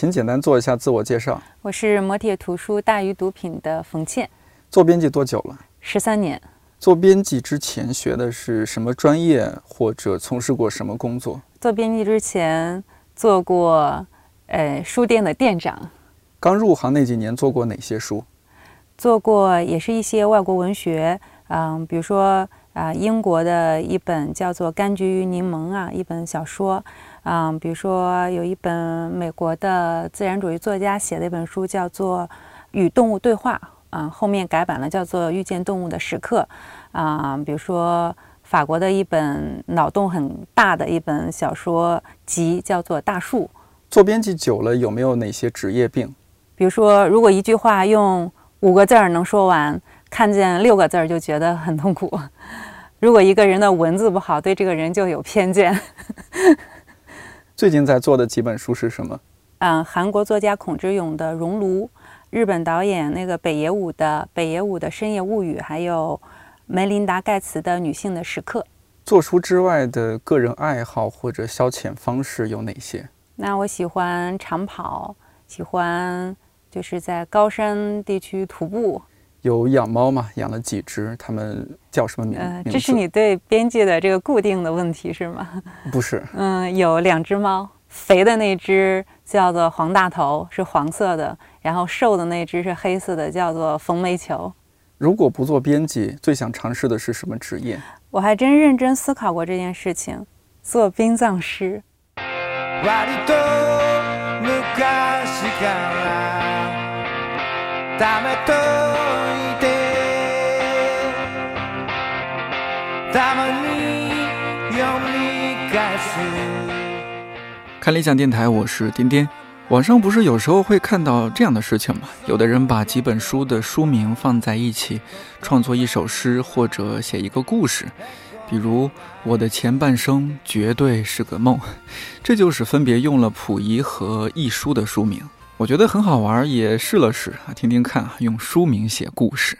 请简单做一下自我介绍。我是磨铁图书大于毒品的冯倩，做编辑多久了？十三年。做编辑之前学的是什么专业，或者从事过什么工作？做编辑之前做过，呃，书店的店长。刚入行那几年做过哪些书？做过也是一些外国文学，嗯，比如说啊，英国的一本叫做《柑橘与柠檬》啊，一本小说，嗯，比如说有一本美国的自然主义作家写的一本书叫做《与动物对话》。啊，后面改版了，叫做《遇见动物的时刻》啊。比如说，法国的一本脑洞很大的一本小说集，叫做《大树》。做编辑久了，有没有哪些职业病？比如说，如果一句话用五个字儿能说完，看见六个字儿就觉得很痛苦。如果一个人的文字不好，对这个人就有偏见。最近在做的几本书是什么？嗯，韩国作家孔之勇的《熔炉》。日本导演那个北野武的《北野武的深夜物语》，还有梅琳达·盖茨的《女性的时刻》。做书之外的个人爱好或者消遣方式有哪些？那我喜欢长跑，喜欢就是在高山地区徒步。有养猫吗？养了几只？它们叫什么名？呃，这是你对边界的这个固定的问题是吗？不是。嗯，有两只猫，肥的那只叫做黄大头，是黄色的。然后瘦的那只是黑色的，叫做风煤球。如果不做编辑，最想尝试的是什么职业？我还真认真思考过这件事情，做殡葬师。看理想电台，我是丁丁。网上不是有时候会看到这样的事情吗？有的人把几本书的书名放在一起，创作一首诗或者写一个故事，比如《我的前半生绝对是个梦》，这就是分别用了溥仪和易书的书名。我觉得很好玩，也试了试啊，听听看啊，用书名写故事。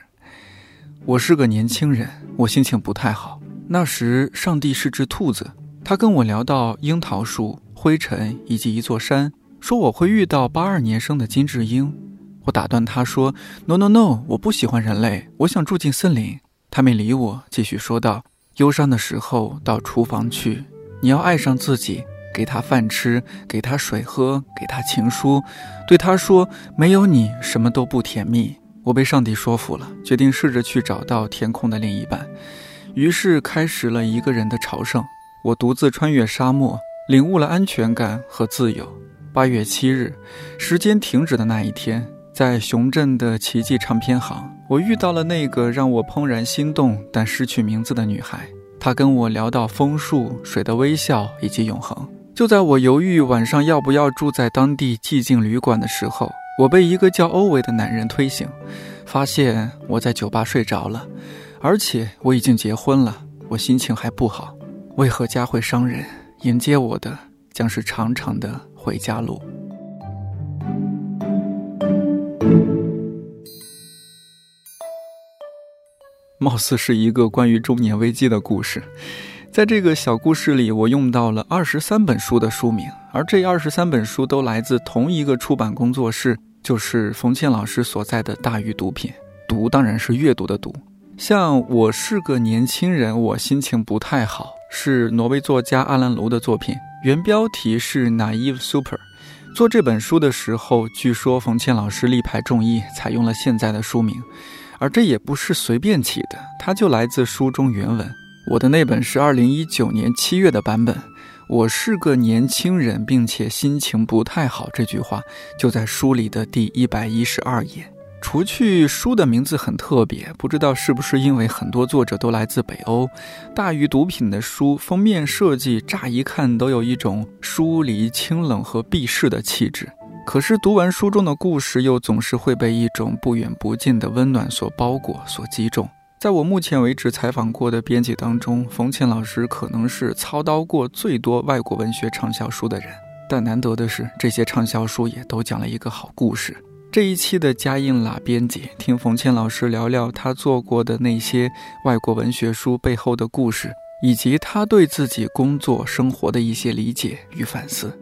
我是个年轻人，我心情不太好。那时，上帝是只兔子，他跟我聊到樱桃树、灰尘以及一座山。说我会遇到八二年生的金智英，我打断他说：“No No No，我不喜欢人类，我想住进森林。”他没理我，继续说道：“忧伤的时候到厨房去，你要爱上自己，给他饭吃，给他水喝，给他情书，对他说没有你什么都不甜蜜。”我被上帝说服了，决定试着去找到天空的另一半，于是开始了一个人的朝圣。我独自穿越沙漠，领悟了安全感和自由。八月七日，时间停止的那一天，在熊镇的奇迹唱片行，我遇到了那个让我怦然心动但失去名字的女孩。她跟我聊到枫树、水的微笑以及永恒。就在我犹豫晚上要不要住在当地寂静旅馆的时候，我被一个叫欧维的男人推醒，发现我在酒吧睡着了，而且我已经结婚了。我心情还不好，为何家会伤人？迎接我的将是长长的。回家路，貌似是一个关于中年危机的故事。在这个小故事里，我用到了二十三本书的书名，而这二十三本书都来自同一个出版工作室，就是冯倩老师所在的大鱼读品。读当然是阅读的读。像我是个年轻人，我心情不太好，是挪威作家阿兰卢的作品。原标题是《Naive Super》。做这本书的时候，据说冯倩老师力排众议，采用了现在的书名，而这也不是随便起的，它就来自书中原文。我的那本是二零一九年七月的版本。我是个年轻人，并且心情不太好。这句话就在书里的第一百一十二页。除去书的名字很特别，不知道是不是因为很多作者都来自北欧。大于毒品的书封面设计，乍一看都有一种疏离、清冷和避世的气质。可是读完书中的故事，又总是会被一种不远不近的温暖所包裹、所击中。在我目前为止采访过的编辑当中，冯倩老师可能是操刀过最多外国文学畅销书的人。但难得的是，这些畅销书也都讲了一个好故事。这一期的嘉印啦编辑，听冯倩老师聊聊他做过的那些外国文学书背后的故事，以及他对自己工作生活的一些理解与反思。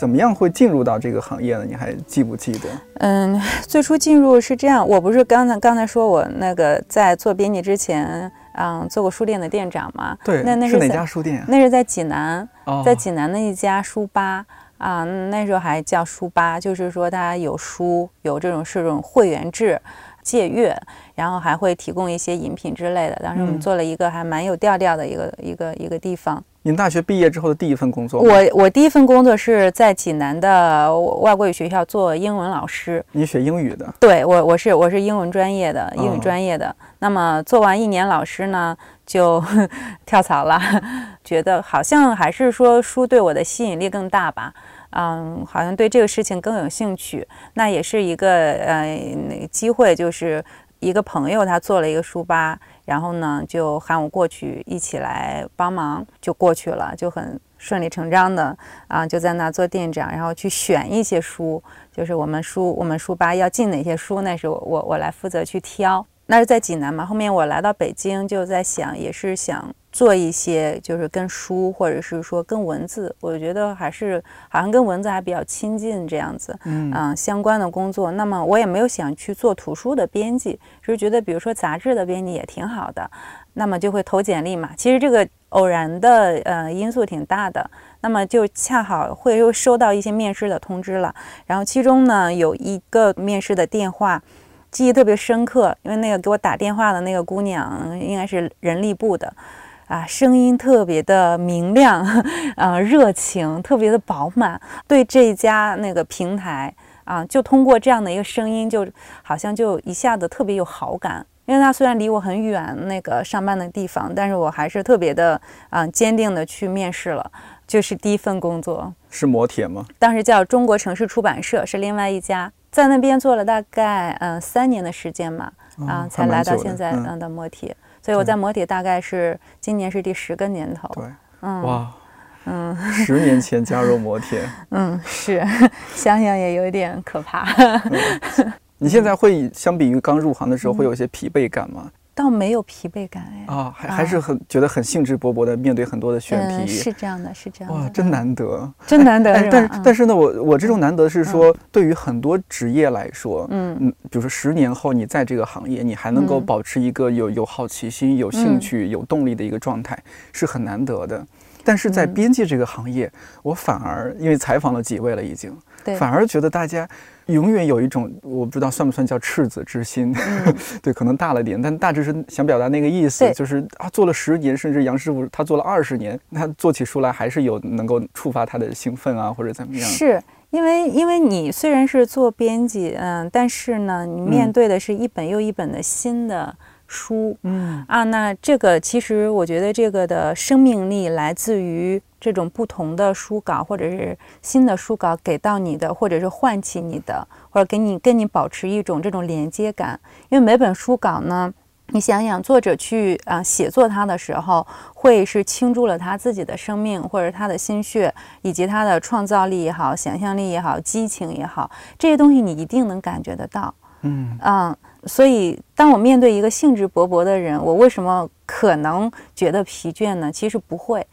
怎么样会进入到这个行业呢？你还记不记得？嗯，最初进入是这样，我不是刚才刚才说我那个在做编辑之前，嗯，做过书店的店长嘛？对，那那是哪家书店？那是在济南，哦在济南的一家书吧。啊，那时候还叫书吧，就是说它有书，有这种是这种会员制借阅，然后还会提供一些饮品之类的。当时我们嗯做了一个还蛮有调调的一个一个一个地方。您大学毕业之后的第一份工作？我我第一份工作是在济南的外国语学校做英文老师。你学英语的，对我我是我是英文专业的，英语哦专业的。那么做完一年老师呢，就 跳槽了，觉得好像还是说书对我的吸引力更大吧。嗯，好像对这个事情更有兴趣。那也是一个呃那个机会，就是一个朋友他做了一个书吧，然后呢就喊我过去一起来帮忙，就过去了，就很顺理成章的啊，就在那做店长，然后去选一些书，就是我们书我们书吧要进哪些书，那是我我我来负责去挑。那是在济南嘛，后面我来到北京，就在想，也是想做一些就是跟书或者是说跟文字，我觉得还是好像跟文字还比较亲近这样子，嗯相关的工作。那么我也没有想去做图书的编辑，就是觉得比如说杂志的编辑也挺好的，那么就会投简历嘛。其实这个偶然的呃因素挺大的，那么就恰好会又收到一些面试的通知了，然后其中呢有一个面试的电话。记忆特别深刻，因为那个给我打电话的那个姑娘应该是人力部的，啊，声音特别的明亮，啊，热情特别的饱满，对这家那个平台啊，就通过这样的一个声音，就好像就一下子特别有好感。因为他虽然离我很远，那个上班的地方，但是我还是特别的啊坚定的去面试了，就是第一份工作。是磨铁吗？当时叫中国城市出版社，是另外一家，在那边做了大概嗯、呃三年的时间嘛，啊、哦才来到现在嗯嗯的磨铁。所以我在摩铁大概是今年是第十个年头。对，嗯，哇，嗯。十年前加入摩铁，嗯，是，想想也有一点可怕。你现在会相比于刚入行的时候，嗯会有一些疲惫感吗？倒没有疲惫感哎。啊，还还是很觉得很兴致勃勃的面对很多的选嗯，题，是这样的，是这样的。哇，真嗯，难得。真难得但是但是呢，我我这种难得是说，对于很多职业来说，嗯。嗯，比如说十年后你在这个行业，你还能够嗯。保持一个有有好奇心、有兴嗯。趣、有动力的一个状态，是很难得的。但是在嗯。编辑这个行业，我反而因为采访了几位了，已经对，反而觉得大家永远有一种我不知道算不算叫赤子之心，嗯 对，可能大了点，但大致是想表达那个意思，就是啊，做了十年，甚至杨师傅他做了二十年，他做起书来还是有能够触发他的兴奋啊，或者怎么样。是因为因为你虽然是做编辑，嗯，但是呢，你面嗯对的是一本又一本的新的书。嗯啊，那这个其实我觉得这个的生命力来自于这种不同的书稿，或者是新的书稿给到你的，或者是唤起你的，或者给你跟你保持一种这种连接感。因为每本书稿呢，你想想作者去啊、写作它的时候，会是倾注了他自己的生命，或者他的心血，以及他的创造力也好、想象力也好、激情也好，这些东西你一定能感觉得到。嗯嗯，所以当我面对一个兴致勃勃的人，我为什么可能觉得疲倦呢？其实不会。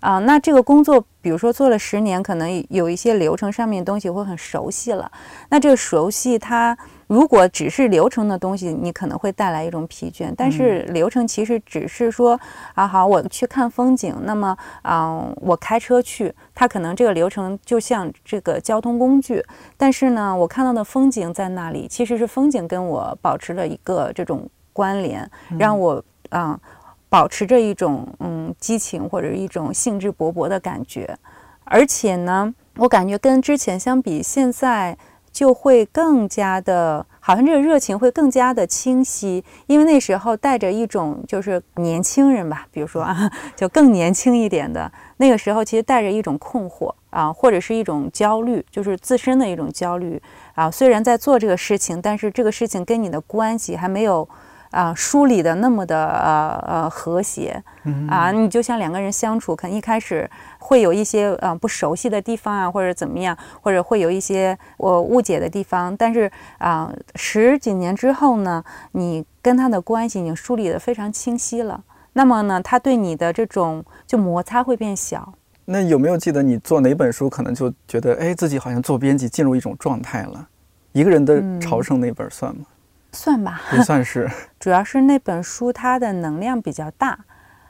啊，那这个工作，比如说做了十年，可能有一些流程上面的东西会很熟悉了。那这个熟悉，它如果只是流程的东西，你可能会带来一种疲倦。但是流程其实只是说，啊，好，我去看风景，那么，啊，我开车去，它可能这个流程就像这个交通工具，但是呢，我看到的风景在那里，其实是风景跟我保持了一个这种关联，让我啊、保持着一种嗯激情或者一种兴致勃勃的感觉，而且呢，我感觉跟之前相比，现在就会更加的，好像这个热情会更加的清晰，因为那时候带着一种就是年轻人吧，比如说啊，就更年轻一点的那个时候，其实带着一种困惑啊，或者是一种焦虑，就是自身的一种焦虑啊。虽然在做这个事情，但是这个事情跟你的关系还没有。啊，梳理的那么的呃呃和谐啊，你就像两个人相处，可能一开始会有一些呃不熟悉的地方啊，或者怎么样，或者会有一些我误解的地方，但是啊，十几年之后呢，你跟他的关系已经梳理的非常清晰了，那么呢，他对你的这种就摩擦会变小。那有没有记得你做哪本书，可能就觉得哎，自己好像做编辑进入一种状态了？一个人的朝圣那本算吗？算吧，也算是。主要是那本书它的能量比较大，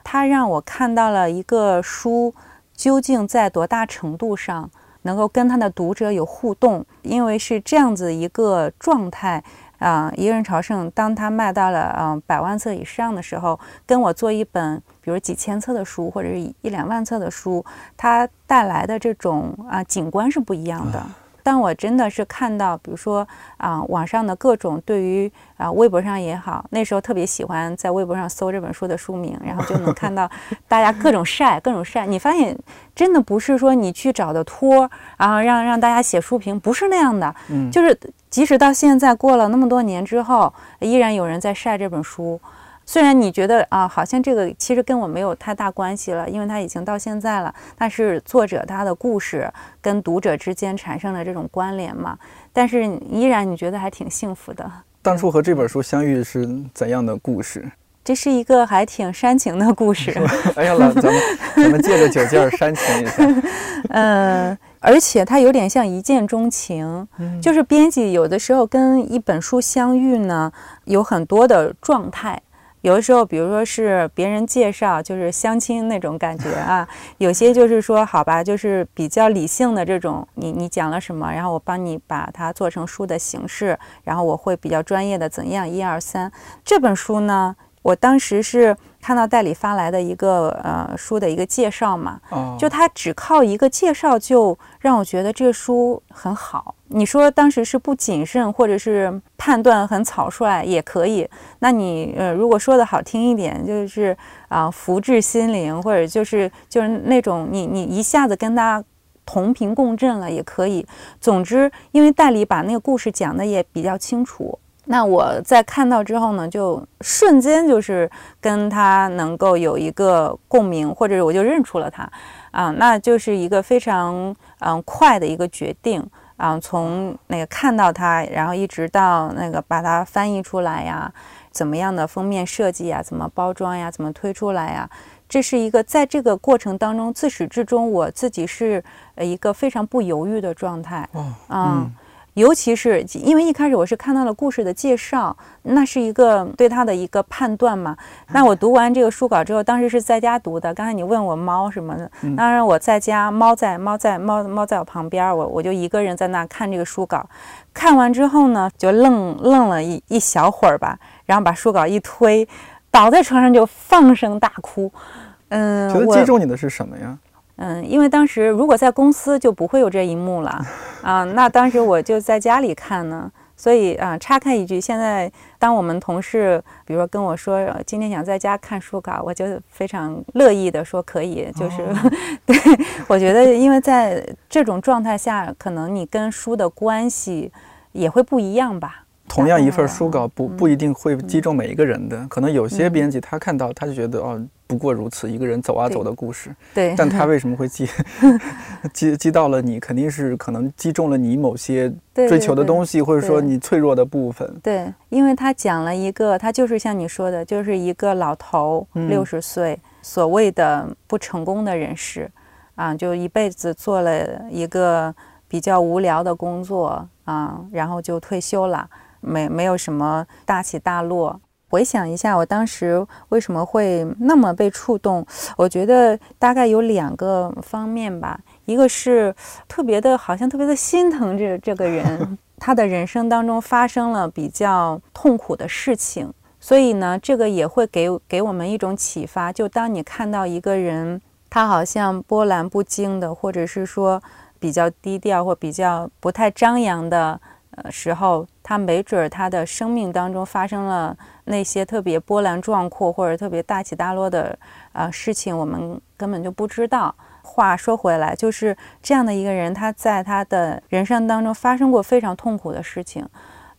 它让我看到了一个书究竟在多大程度上能够跟它的读者有互动。因为是这样子一个状态啊，一个人朝圣，当他卖到了嗯百万册以上的时候，跟我做一本比如几千册的书或者是一两万册的书，它带来的这种啊景观是不一样的。当我真的是看到，比如说啊，网上的各种对于啊，微博上也好，那时候特别喜欢在微博上搜这本书的书名，然后就能看到 大家各种晒，各种晒。你发现真的不是说你去找的托，然后让让大家写书评，不是那样的。嗯，就是即使到现在过了那么多年之后，依然有人在晒这本书。虽然你觉得啊，好像这个其实跟我没有太大关系了，因为它已经到现在了。但是作者他的故事跟读者之间产生了这种关联嘛，但是依然你觉得还挺幸福的。当初和这本书相遇是怎样的故事？这是一个还挺煽情的故事。哎呀，老咱们 咱们借着酒劲儿煽情一下。嗯，而且它有点像一见钟情，就是编辑有的时候跟一本书相遇呢，有很多的状态。有的时候，比如说是别人介绍，就是相亲那种感觉啊；有些就是说，好吧，就是比较理性的这种，你你讲了什么，然后我帮你把它做成书的形式，然后我会比较专业的怎样一二三。这本书呢，我当时是。看到代理发来的一个呃书的一个介绍嘛，就他只靠一个介绍就让我觉得这个书很好。你说当时是不谨慎或者是判断很草率也可以。那你呃如果说的好听一点，就是啊福至心灵，或者就是就是那种你你一下子跟他同频共振了也可以。总之，因为代理把那个故事讲的也比较清楚。那我在看到之后呢，就瞬间就是跟他能够有一个共鸣，或者我就认出了他，啊，那就是一个非常嗯快的一个决定啊，从那个看到它，然后一直到那个把它翻译出来呀，怎么样的封面设计呀，怎么包装呀，怎么推出来呀，这是一个在这个过程当中自始至终我自己是呃一个非常不犹豫的状态，嗯。尤其是因为一开始我是看到了故事的介绍，那是一个对他的一个判断嘛。那我读完这个书稿之后，当时是在家读的。刚才你问我猫什么的，当然我在家，猫在猫在猫猫在我旁边，我我就一个人在那看这个书稿。看完之后呢，就愣愣了一一小会儿吧，然后把书稿一推，倒在床上就放声大哭。嗯，觉得击中你的是什么呀？嗯，因为当时如果在公司就不会有这一幕了，啊，那当时我就在家里看呢，所以啊，插开一句，现在当我们同事比如说跟我说今天想在家看书稿，我就非常乐意的说可以，就是 对我觉得，因为在这种状态下，可能你跟书的关系也会不一样吧。同样一份书稿不不一定会击中每一个人的，可能有些编辑他看到他就觉得哦。不过如此，一个人走啊走的故事。对，但他为什么会击击击到了你？肯定是可能击中了你某些追求的东西，或者说你脆弱的部分。对，因为他讲了一个，他就是像你说的，就是一个老头，六十岁，所谓的不成功的人士，啊，就一辈子做了一个比较无聊的工作啊，然后就退休了，没没有什么大起大落。回想一下，我当时为什么会那么被触动？我觉得大概有两个方面吧。一个是特别的，好像特别的心疼这这个人，他的人生当中发生了比较痛苦的事情，所以呢，这个也会给给我们一种启发。就当你看到一个人，他好像波澜不惊的，或者是说比较低调或比较不太张扬的。呃，时候他没准儿他的生命当中发生了那些特别波澜壮阔或者特别大起大落的呃事情，我们根本就不知道。话说回来，就是这样的一个人，他在他的人生当中发生过非常痛苦的事情，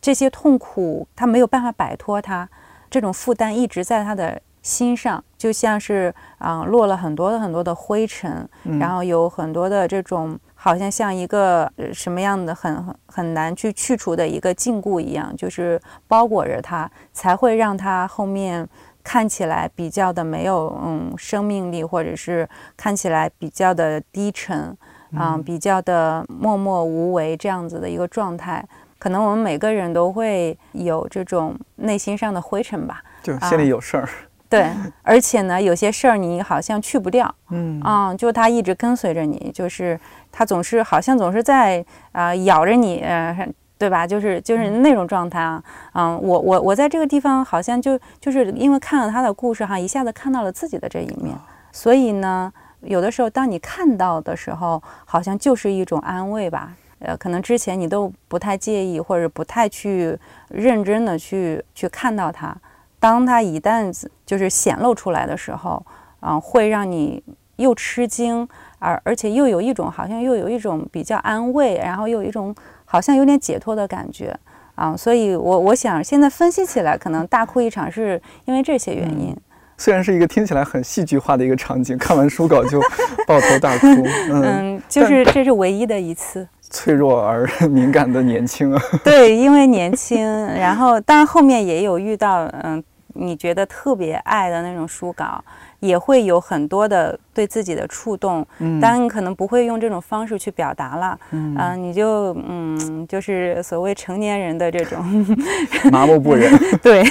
这些痛苦他没有办法摆脱，他这种负担一直在他的心上，就像是啊落了很多的很多的灰尘，然后有很多的这种。好像像一个什么样的很很难去去除的一个禁锢一样，就是包裹着它，才会让它后面看起来比较的没有嗯生命力，或者是看起来比较的低沉，啊，比较的默默无为这样子的一个状态。可能我们每个人都会有这种内心上的灰尘吧，就心里有事儿。对，而且呢，有些事儿你好像去不掉，嗯。啊，就它一直跟随着你，就是它总是好像总是在啊咬着你，呃对吧？就是就是那种状态啊，嗯，我我我在这个地方好像就就是因为看了他的故事哈，一下子看到了自己的这一面，所以呢，有的时候当你看到的时候，好像就是一种安慰吧。呃，可能之前你都不太介意，或者不太去认真的去去看到它，当它一旦就是显露出来的时候，啊，会让你又吃惊，而而且又有一种好像又有一种比较安慰，然后又有一种好像有点解脱的感觉，啊，所以我我想现在分析起来，可能大哭一场是因为这些原因。虽然是一个听起来很戏剧化的一个场景，看完书稿就抱头大哭，嗯，就是这是唯一的一次。脆弱而 敏感的年轻啊，对，因为年轻，然后当然后面也有遇到，嗯，你觉得特别爱的那种书稿。也会有很多的对自己的触动，嗯，当然你可能不会用这种方式去表达了，嗯，你就嗯，就是所谓成年人的这种 麻木不仁，对，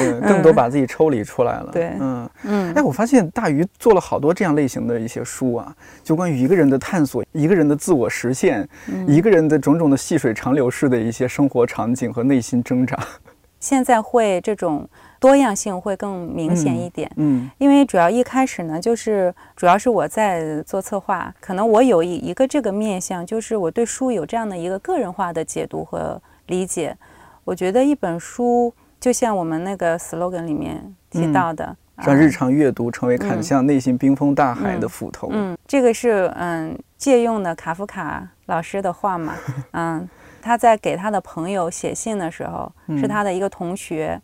嗯，更多把自己抽离出来了，对，嗯。嗯，哎，我发现大鱼做了好多这样类型的一些书啊，就关于一个人的探索，一个人的自我实现，一个人的种种的细水长流式的一些生活场景和内心挣扎，现在会这种。多样性会更明显一点，嗯，因为主要一开始呢，就是主要是我在做策划，可能我有一一个这个面向，就是我对书有这样的一个个人化的解读和理解。我觉得一本书就像我们那个 slogan 里面提到的，让日常阅读成为砍向内心冰封大海的斧头。嗯，这个是嗯借用的卡夫卡老师的话嘛，嗯，他在给他的朋友写信的时候，是他的一个同学。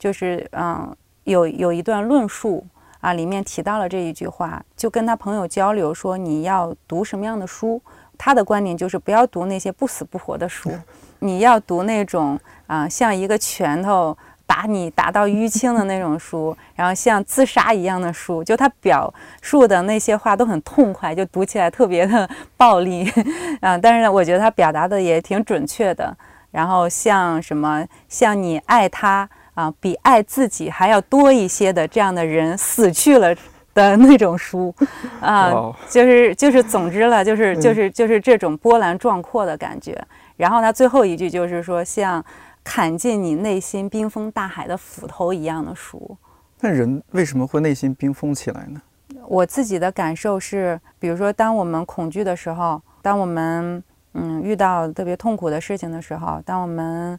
就是嗯，有有一段论述啊，里面提到了这一句话，就跟他朋友交流说你要读什么样的书。他的观点就是不要读那些不死不活的书，你要读那种啊像一个拳头打你打到淤青的那种书，然后像自杀一样的书。就他表述的那些话都很痛快，就读起来特别的 暴力啊。但是呢，我觉得他表达的也挺准确的。然后像什么像你爱他。啊，比爱自己还要多一些的这样的人死去了的那种书，啊，就是就是，总之了，就是就是就是这种波澜壮阔的感觉。然后他最后一句就是说，像砍进你内心冰封大海的斧头一样的书。那人为什么会内心冰封起来呢？我自己的感受是，比如说，当我们恐惧的时候，当我们嗯遇到特别痛苦的事情的时候，当我们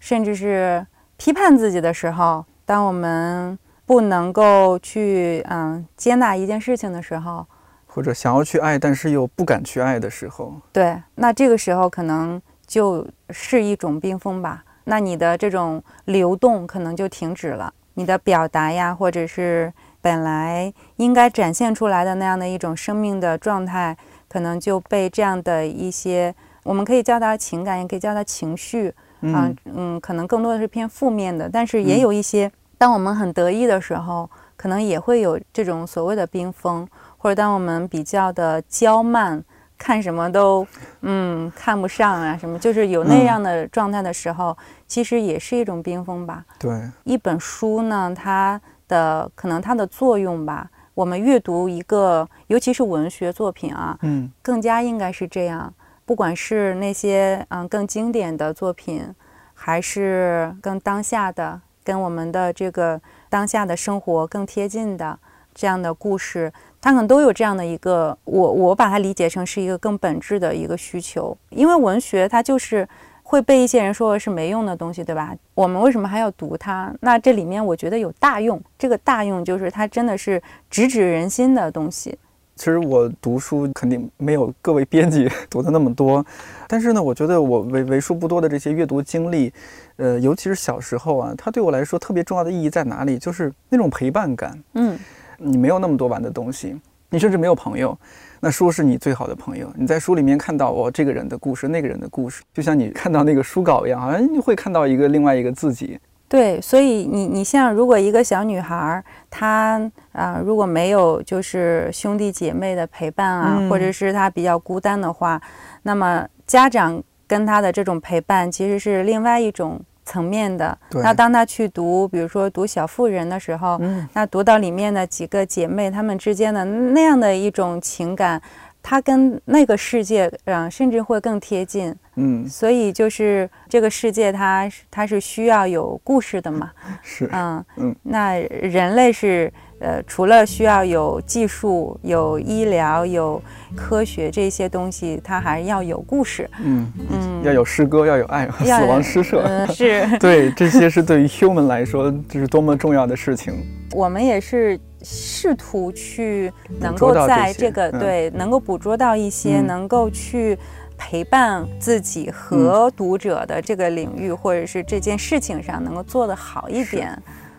甚至是。批判自己的时候，当我们不能够去嗯接纳一件事情的时候，或者想要去爱，但是又不敢去爱的时候，对，那这个时候可能就是一种冰封吧。那你的这种流动可能就停止了，你的表达呀，或者是本来应该展现出来的那样的一种生命的状态，可能就被这样的一些，我们可以叫它情感，也可以叫它情绪。啊，嗯，可能更多的是偏负面的，但是也有一些，当我们很得意的时候，可能也会有这种所谓的冰封，或者当我们比较的娇慢，看什么都嗯看不上啊，什么就是有那样的状态的时候，其实也是一种冰封吧。对，一本书呢，它的可能它的作用吧，我们阅读一个，尤其是文学作品啊，嗯，更加应该是这样。不管是那些嗯更经典的作品，还是更当下的、跟我们的这个当下的生活更贴近的这样的故事，它可能都有这样的一个我我把它理解成是一个更本质的一个需求。因为文学它就是会被一些人说是没用的东西，对吧？我们为什么还要读它？那这里面我觉得有大用，这个大用就是它真的是直指人心的东西。其实我读书肯定没有各位编辑 读的那么多，但是呢，我觉得我为为数不多的这些阅读经历，呃，尤其是小时候啊，它对我来说特别重要的意义在哪里？就是那种陪伴感。嗯，你没有那么多玩的东西，你甚至没有朋友，那书是你最好的朋友。你在书里面看到我这个人的故事，那个人的故事，就像你看到那个书稿一样，好像你会看到一个另外一个自己。对，所以你你像如果一个小女孩儿，她啊、如果没有就是兄弟姐妹的陪伴啊，嗯或者是她比较孤单的话，那么家长跟她的这种陪伴其实是另外一种层面的。那当她去读，比如说读《小妇人》的时候，嗯那读到里面的几个姐妹她们之间的那样的一种情感，她跟那个世界，嗯、甚至会更贴近。嗯，所以就是这个世界它是它是需要有故事的嘛，是，嗯嗯。那人类是呃除了需要有技术、有医疗、有科学这些东西，它还要有故事，嗯，嗯，要有诗歌，要有爱，要 死亡诗社。嗯，是。对，这些是对于 human 来说，这是多么重要的事情。我们也是试图去能够在这个嗯。对能够捕捉到一些嗯。能够去。陪伴自己和读者的这个领域，或者是这件事情上，能够做得好一点。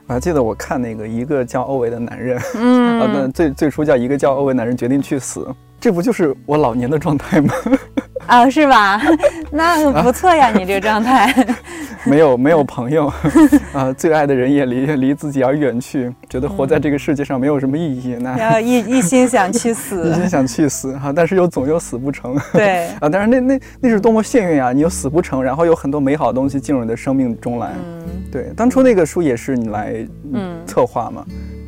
我还记得我看那个一个叫欧维的男人，嗯，啊，那最最初叫一个叫欧维男人决定去死，这不就是我老年的状态吗？啊，是吧？那不错呀，你这个状态。没有没有朋友，啊，最爱的人也离离自己而远去，觉得活在这个世界上没有什么意义，那然后一一心想去死一，心想去死哈、但是又总又死不成对，啊！但是那那那是多么幸运啊！你又死不成，然后有很多美好的东西进入你的生命中来。嗯，对，当初那个书也是你来嗯策划嘛？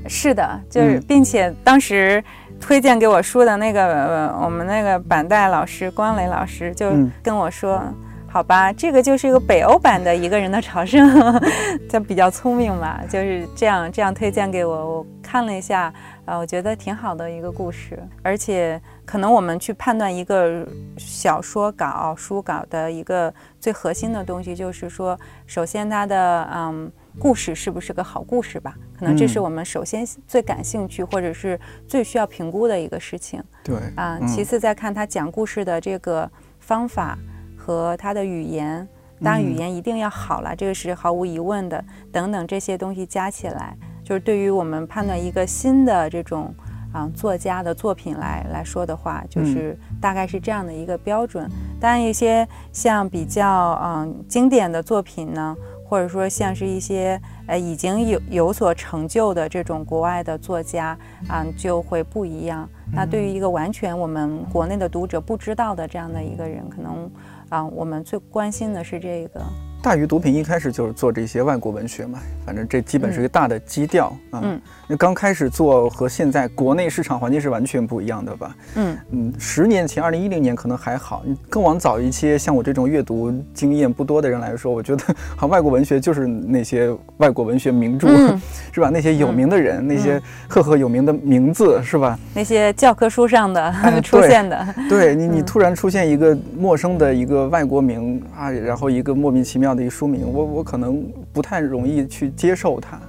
是的，就是嗯并且当时推荐给我书的那个呃我们那个板带老师关磊老师就嗯跟我说。好吧，这个就是一个北欧版的一个人的朝圣，他比较聪明嘛，就是这样这样推荐给我。我看了一下，呃，我觉得挺好的一个故事，而且可能我们去判断一个小说稿、书稿的一个最核心的东西，就是说，首先它的嗯故事是不是个好故事吧？可能这是嗯我们首先最感兴趣或者是最需要评估的一个事情对啊。嗯其次再看他讲故事的这个方法和他的语言，当然语嗯言一定要好了，这个是毫无疑问的。等等这些东西加起来，就是对于我们判断一个新的这种啊作家的作品来来说的话，嗯就是大概是这样的一个标准。当然，一些像比较嗯经典的作品呢，或者说像是一些呃已经有有所成就的这种国外的作家啊，就会不一样。那对于一个完全我们国内的读者不知道的这样的一个人，可能啊，我们最关心的是这个。大鱼毒品一开始就是做这些外国文学嘛，反正这基本是一个大的基调啊。嗯。那刚开始做和现在国内市场环境是完全不一样的吧？嗯。嗯，十年前，二零一零年可能还好，你更往早一些，像我这种阅读经验不多的人来说，我觉得 好像外国文学就是那些外国文学名著，嗯，是吧？那些有名的人，那些赫赫有名的名字，是吧？那些教科书上的、哎出现的，对你，你嗯。突然出现一个陌生的一个外国名啊，然后一个莫名其妙的一书名，我我可能不太容易去接受它。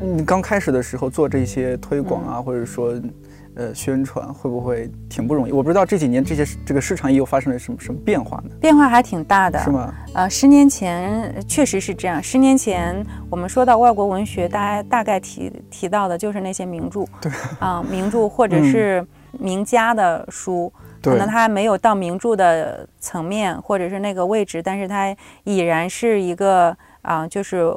你刚开始的时候做这些推广啊，或者说呃宣传，会不会挺不容易？我不知道这几年这些这个市场又发生了什么什么变化呢？变化还挺大的。是吗？呃，十年前呃确实是这样。十年前我们说到外国文学，大家大概提提到的就是那些名著，对啊、名著或者是名家的书，可能他还没有到名著的层面或者是那个位置，但是他已然是一个啊、就是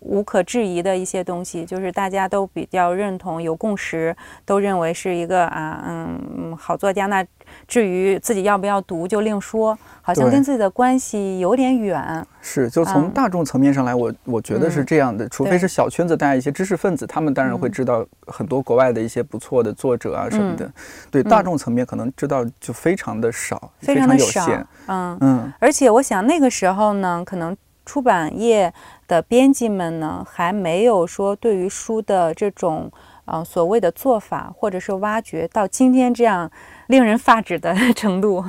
无可置疑的一些东西，就是大家都比较认同、有共识，都认为是一个啊嗯嗯好作家。那至于自己要不要读，就另说，好像跟自己的关系有点远。是，就从嗯大众层面上来，我我觉得是嗯这样的，除非是小圈子大家一些知识分子，他们当然会嗯知道很多国外的一些不错的作者啊什么的。对大众层面可能知道就非常的少，非非常的少有限。，嗯，嗯，而且我想那个时候呢，可能出版业的编辑们呢，还没有说对于书的这种呃所谓的做法或者是挖掘到今天这样令人发指的 程度。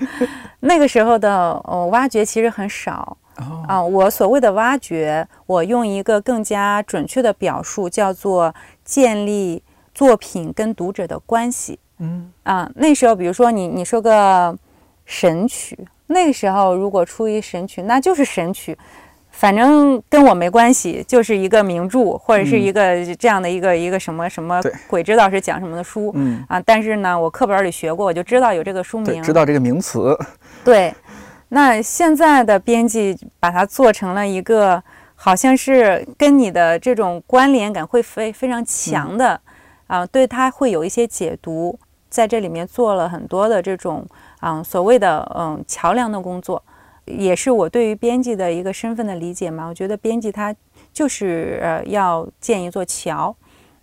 那个时候的呃挖掘其实很少哦，啊、我所谓的挖掘，我用一个更加准确的表述，叫做建立作品跟读者的关系。嗯，啊，那时候比如说你你说个神曲，那个时候如果出一神曲，那就是神曲，反正跟我没关系，就是一个名著或者是嗯。一个这样的一个、一个什么什么鬼知道是讲什么的书。嗯，啊，但是呢，我课本里学过，我就知道有这个书，名。知道这个名词，对，那现在的编辑把它做成了一个好像是跟你的这种关联感会非非常强的，啊，对它会有一些解读，在这里面做了很多的这种，嗯，所谓的嗯桥梁的工作，也是我对于编辑的一个身份的理解嘛。我觉得编辑他就是呃要建一座桥，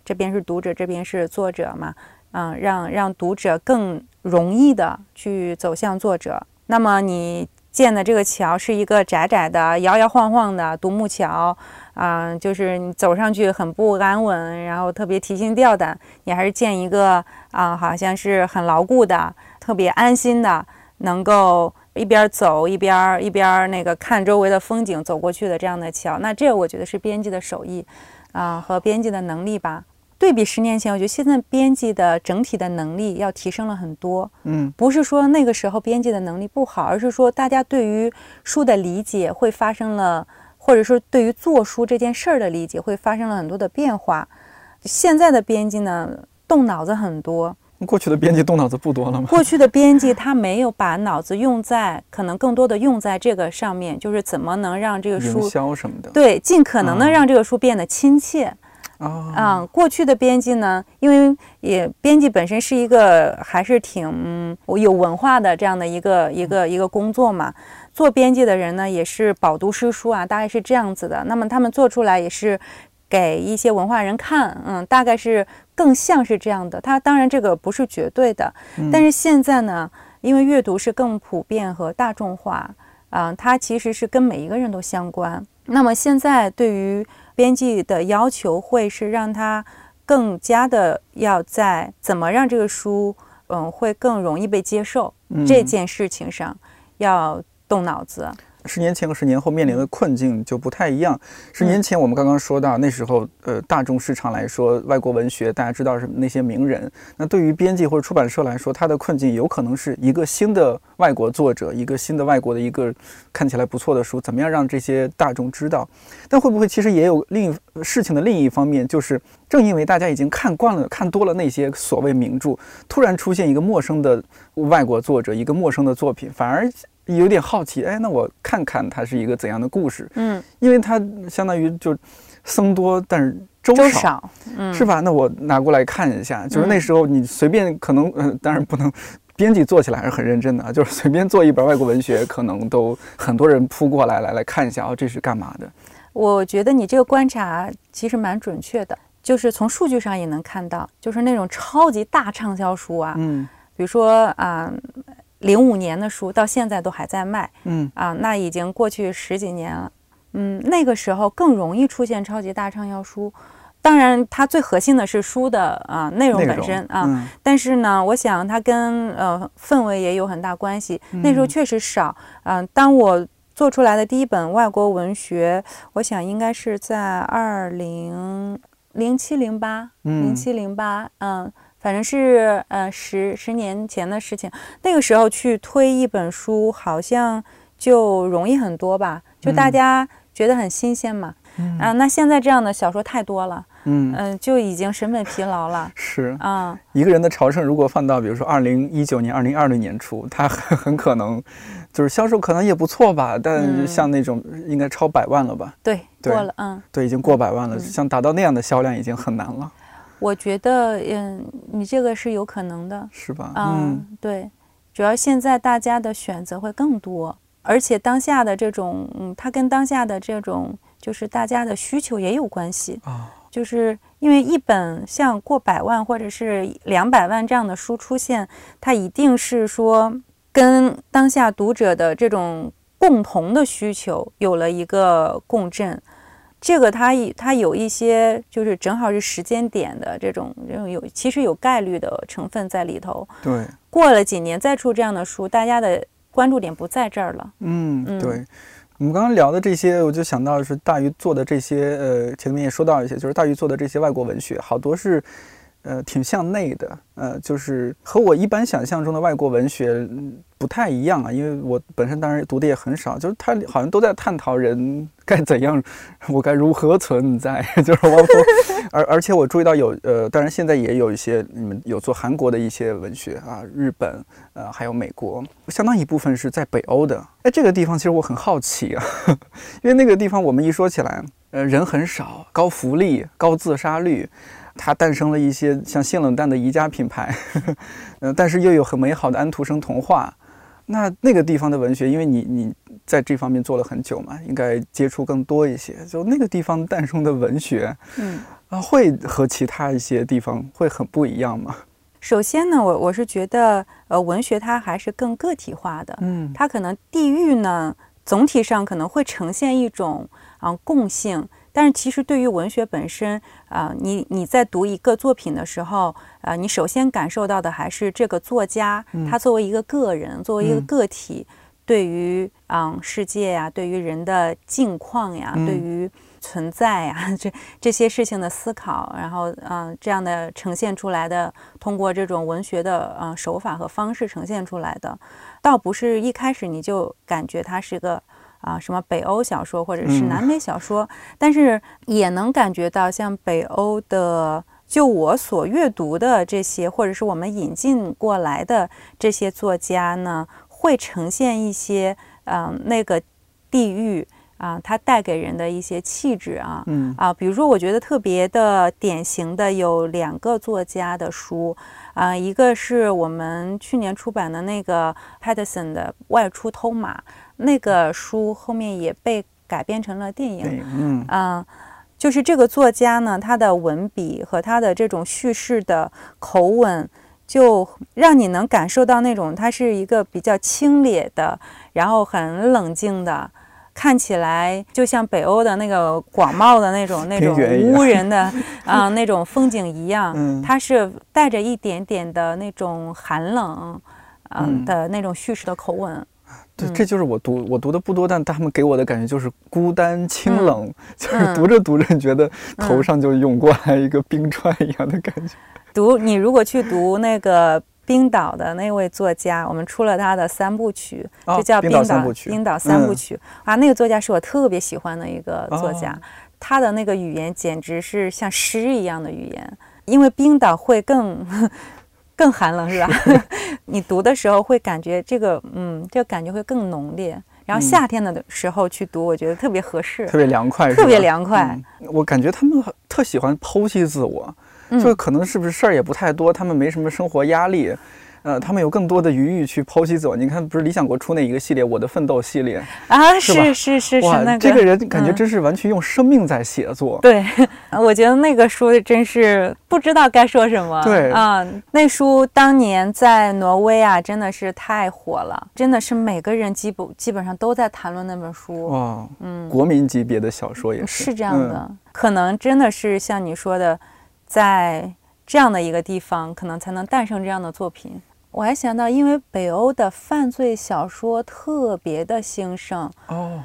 这边是读者，这边是作者嘛，嗯，让让读者更容易的去走向作者。那么你。建的这个桥是一个窄窄的、摇摇晃晃的独木桥，啊，就是你走上去很不安稳，然后特别提心吊胆。你还是建一个啊，好像是很牢固的、特别安心的，能够一边走一边一边那个看周围的风景走过去的这样的桥。那这我觉得是编辑的手艺，啊，和编辑的能力吧。对比十年前，我觉得现在编辑的整体的能力要提升了很多。嗯，不是说那个时候编辑的能力不好，而是说大家对于书的理解会发生了，或者说对于做书这件事儿的理解会发生了很多的变化。现在的编辑呢，动脑子很多。过去的编辑动脑子不多了吗？过去的编辑他没有把脑子用在，可能更多的用在这个上面，就是怎么能让这个书营销什么的，对，尽可能的让这个书变得亲切。啊，过去的编辑呢，因为也编辑本身是一个还是挺有文化的这样的一个一个一个工作嘛。做编辑的人呢，也是饱读诗书啊，大概是这样子的。那么他们做出来也是给一些文化人看，嗯，大概是更像是这样的。它当然这个不是绝对的，但是现在呢，因为阅读是更普遍和大众化，啊，它其实是跟每一个人都相关。那么现在对于编辑的要求会是让他更加的要在怎么让这个书，嗯，会更容易被接受这件事情上要动脑子。十年前和十年后面临的困境就不太一样。十年前我们刚刚说到，那时候呃大众市场来说，外国文学大家知道是那些名人。那对于编辑或者出版社来说，他的困境有可能是一个新的外国作者，一个新的外国的一个看起来不错的书，怎么样让这些大众知道？但会不会其实也有另事情的另一方面，就是正因为大家已经看惯了、看多了那些所谓名著，突然出现一个陌生的外国作者，一个陌生的作品，反而。有点好奇，哎，那我看看它是一个怎样的故事？嗯，因为它相当于就僧多，但是粥少，嗯是吧？那我拿过来看一下。就是那时候你随便可能，嗯，当然不能，编辑做起来还是很认真的啊。就是随便做一本外国文学，可能都很多人扑过来来来看一下，哦，这是干嘛的？我觉得你这个观察其实蛮准确的，就是从数据上也能看到，就是那种超级大畅销书啊，嗯，比如说啊。零五年的书到现在都还在卖，嗯啊，那已经过去十几年了，嗯，那个时候更容易出现超级大畅销书，当然它最核心的是书的啊内容本身啊，但是呢，我想它跟呃氛围也有很大关系。那时候确实少，嗯，当我做出来的第一本外国文学，我想应该是在二零零七零八，零七零八，嗯。反正是呃十十年前的事情，那个时候去推一本书，好像就容易很多吧，就大家觉得很新鲜嘛。啊，那现在这样的小说太多了，嗯嗯，就已经审美疲劳了。是啊，一个人的朝圣，如果放到比如说二零一九年、二零二零年初，他很很可能就是销售可能也不错吧，但像那种应该超百万了吧？对，过了，嗯，对，已经过百万了，像达到那样的销量已经很难了。我觉得，嗯，你这个是有可能的，是吧？嗯，对，主要现在大家的选择会更多，而且当下的这种，嗯，它跟当下的这种，就是大家的需求也有关系啊。就是因为一本像过百万或者是两百万这样的书出现，它一定是说跟当下读者的这种共同的需求有了一个共振。这个它它有一些就是正好是时间点的这种这种有其实有概率的成分在里头。对，过了几年再出这样的书，大家的关注点不在这儿了。嗯，对。我们刚刚聊的这些，我就想到是大鱼做的这些，呃，前面也说到一些，就是大鱼做的这些外国文学，好多是呃，挺向内的，呃，就是和我一般想象中的外国文学不太一样啊。因为我本身当然读的也很少，就是他好像都在探讨人该怎样，我该如何存在，就是汪峰。而而且我注意到有呃，当然现在也有一些你们有做韩国的一些文学啊，日本呃还有美国，相当一部分是在北欧的。哎，这个地方其实我很好奇啊，因为那个地方我们一说起来，呃，人很少，高福利，高自杀率。它诞生了一些像性冷淡的宜家品牌，呃，但是又有很美好的安徒生童话。那那个地方的文学，因为你你在这方面做了很久嘛，应该接触更多一些。就那个地方诞生的文学，嗯啊，会和其他一些地方会很不一样吗？首先呢，我我是觉得，呃，文学它还是更个体化的，嗯，它可能地域呢，总体上可能会呈现一种啊共性。但是其实对于文学本身，啊，你你在读一个作品的时候，啊，你首先感受到的还是这个作家他作为一个个人，作为一个个体，对于啊世界呀，对于人的境况呀，对于存在呀，这这些事情的思考，然后嗯，这样的呈现出来的，通过这种文学的呃手法和方式呈现出来的，倒不是一开始你就感觉它是个。啊，什么北欧小说或者是南美小说，但是也能感觉到，像北欧的，就我所阅读的这些，或者是我们引进过来的这些作家呢，会呈现一些，嗯，那个地域啊，它带给人的一些气质啊，嗯。啊，比如说，我觉得特别的典型的有两个作家的书，啊，一个是我们去年出版的那个 Patterson 的《外出偷马》。那个书后面也被改编成了电影，嗯啊，就是这个作家呢，他的文笔和他的这种叙事的口吻，就让你能感受到那种他是一个比较清冽的，然后很冷静的，看起来就像北欧的那个广袤的那种那 种无人的 啊那种风景一样，他是带着一点点的那种寒冷，嗯的那种叙事的口吻。对，这就是我读我读的不多，但他们给我的感觉就是孤单清冷，就是读着读着你觉得头上就涌过来一个冰川一样的感觉。读你如果去读那个冰岛的那位作家，我们出了他的三部曲，就叫《冰岛三部曲》。冰岛三部曲啊，那个作家是我特别喜欢的一个作家，他的那个语言简直是像诗一样的语言，因为冰岛会更。更寒冷是吧？你读的时候会感觉这个，嗯，这个感觉会更浓烈。然后夏天的时候去读，我觉得特别合适，特别凉快，特别凉快。我感觉他们特喜欢剖析自我，就可能是不是事儿也不太多，他们没什么生活压力。呃，他们有更多的余裕去剖析自我。你看，不是理想国出那一个系列《我的奋斗》系列啊？是是是是，那个这个人感觉真是完全用生命在写作。对，我觉得那个书真是不知道该说什么。对啊，那书当年在挪威啊，真的是太火了，真的是每个人基本基本上都在谈论那本书。哇，嗯，国民级别的小说也是是这样的，可能真的是像你说的，在这样的一个地方，可能才能诞生这样的作品。我还想到，因为北欧的犯罪小说特别的兴盛哦，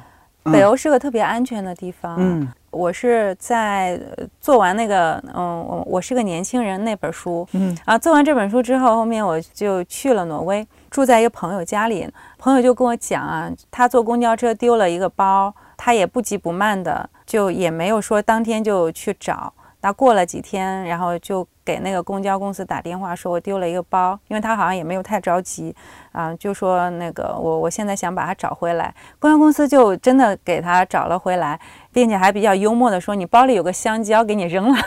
北欧是个特别安全的地方。嗯，我是在做完那个，嗯，我我是个年轻人那本书，嗯啊，做完这本书之后，后面我就去了挪威，住在一个朋友家里，朋友就跟我讲啊，他坐公交车丢了一个包，他也不急不慢的，就也没有说当天就去找。那过了几天，然后就给那个公交公司打电话，说我丢了一个包，因为他好像也没有太着急，啊，就说那个我我现在想把它找回来，公交公司就真的给他找了回来，并且还比较幽默的说，你包里有个香蕉，给你扔了，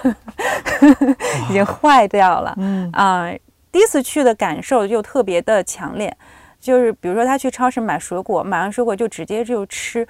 已经坏掉了。嗯啊，第一次去的感受就特别的强烈，就是比如说他去超市买水果，买完水果就直接就吃，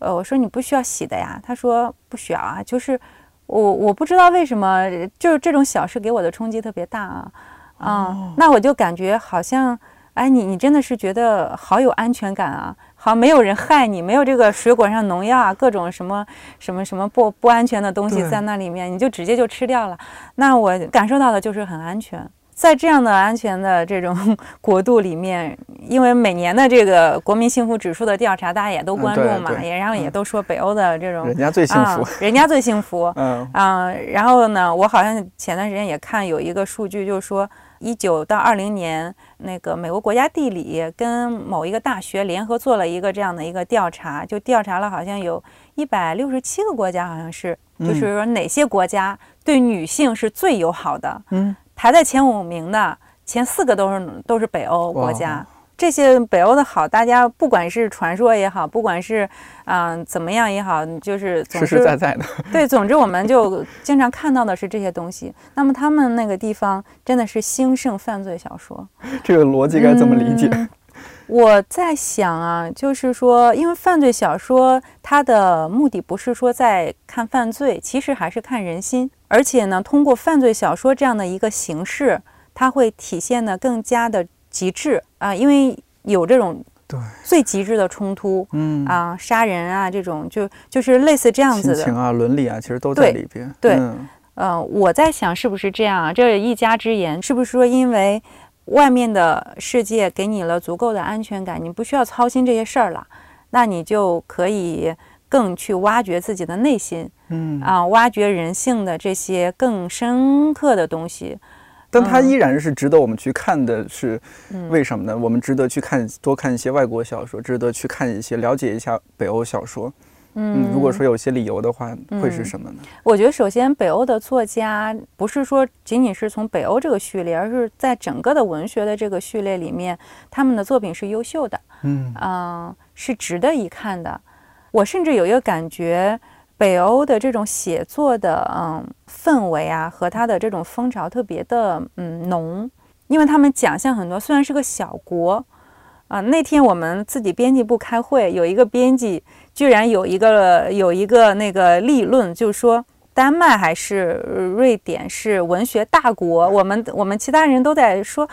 呃，我说你不需要洗的呀，他说不需要啊，就是。我我不知道为什么，就是这种小事给我的冲击特别大啊，啊，那我就感觉好像，哎，你你真的是觉得好有安全感啊，好没有人害你，没有这个水果上农药啊，各种什么什么什么不不安全的东西在那里面，你就直接就吃掉了，那我感受到的就是很安全，在这样的安全的这种 国度里面，因为每年的这个国民幸福指数的调查，大家也都关注嘛，也然后也都说北欧的这种人家最幸福，人家最幸福，嗯。啊，然后呢，我好像前段时间也看有一个数据，就是说一九到二零年，那个美国国家地理跟某一个大学联合做了一个这样的一个调查，就调查了好像有一百六十七个国家，好像是，就是说哪些国家对女性是最友好的，嗯。排在前五名的前四个都是都是北欧国家，这些北欧的好，大家不管是传说也好，不管是嗯怎么样也好，就是实实在在的。对，总之我们就经常看到的是这些东西。那么他们那个地方真的是兴盛犯罪小说，这个逻辑该怎么理解？我在想啊，就是说，因为犯罪小说它的目的不是说在看犯罪，其实还是看人心。而且呢，通过犯罪小说这样的一个形式，它会体现的更加的极致啊，因为有这种对最极致的冲突，嗯啊，杀人啊这种，就就是类似这样子的亲情啊、伦理啊，其实都在里边。对，嗯，我在想是不是这样啊？这一家之言，是不是说因为？外面的世界给你了足够的安全感，你不需要操心这些事儿了，那你就可以更去挖掘自己的内心，嗯啊，挖掘人性的这些更深刻的东西。但它依然是值得我们去看的，是为什么呢？我们值得去看多看一些外国小说，值得去看一些了解一下北欧小说。嗯，如果说有些理由的话，会是什么呢？我觉得首先，北欧的作家不是说仅仅是从北欧这个序列，而是在整个的文学的这个序列里面，他们的作品是优秀的，嗯嗯，是值得一看的。我甚至有一个感觉，北欧的这种写作的嗯氛围啊，和他的这种风潮特别的嗯浓，因为他们奖项很多，虽然是个小国。啊，那天我们自己编辑部开会，有一个编辑居然有一个有一个那个立论，就是说丹麦还是瑞典是文学大国。我们我们其他人都在说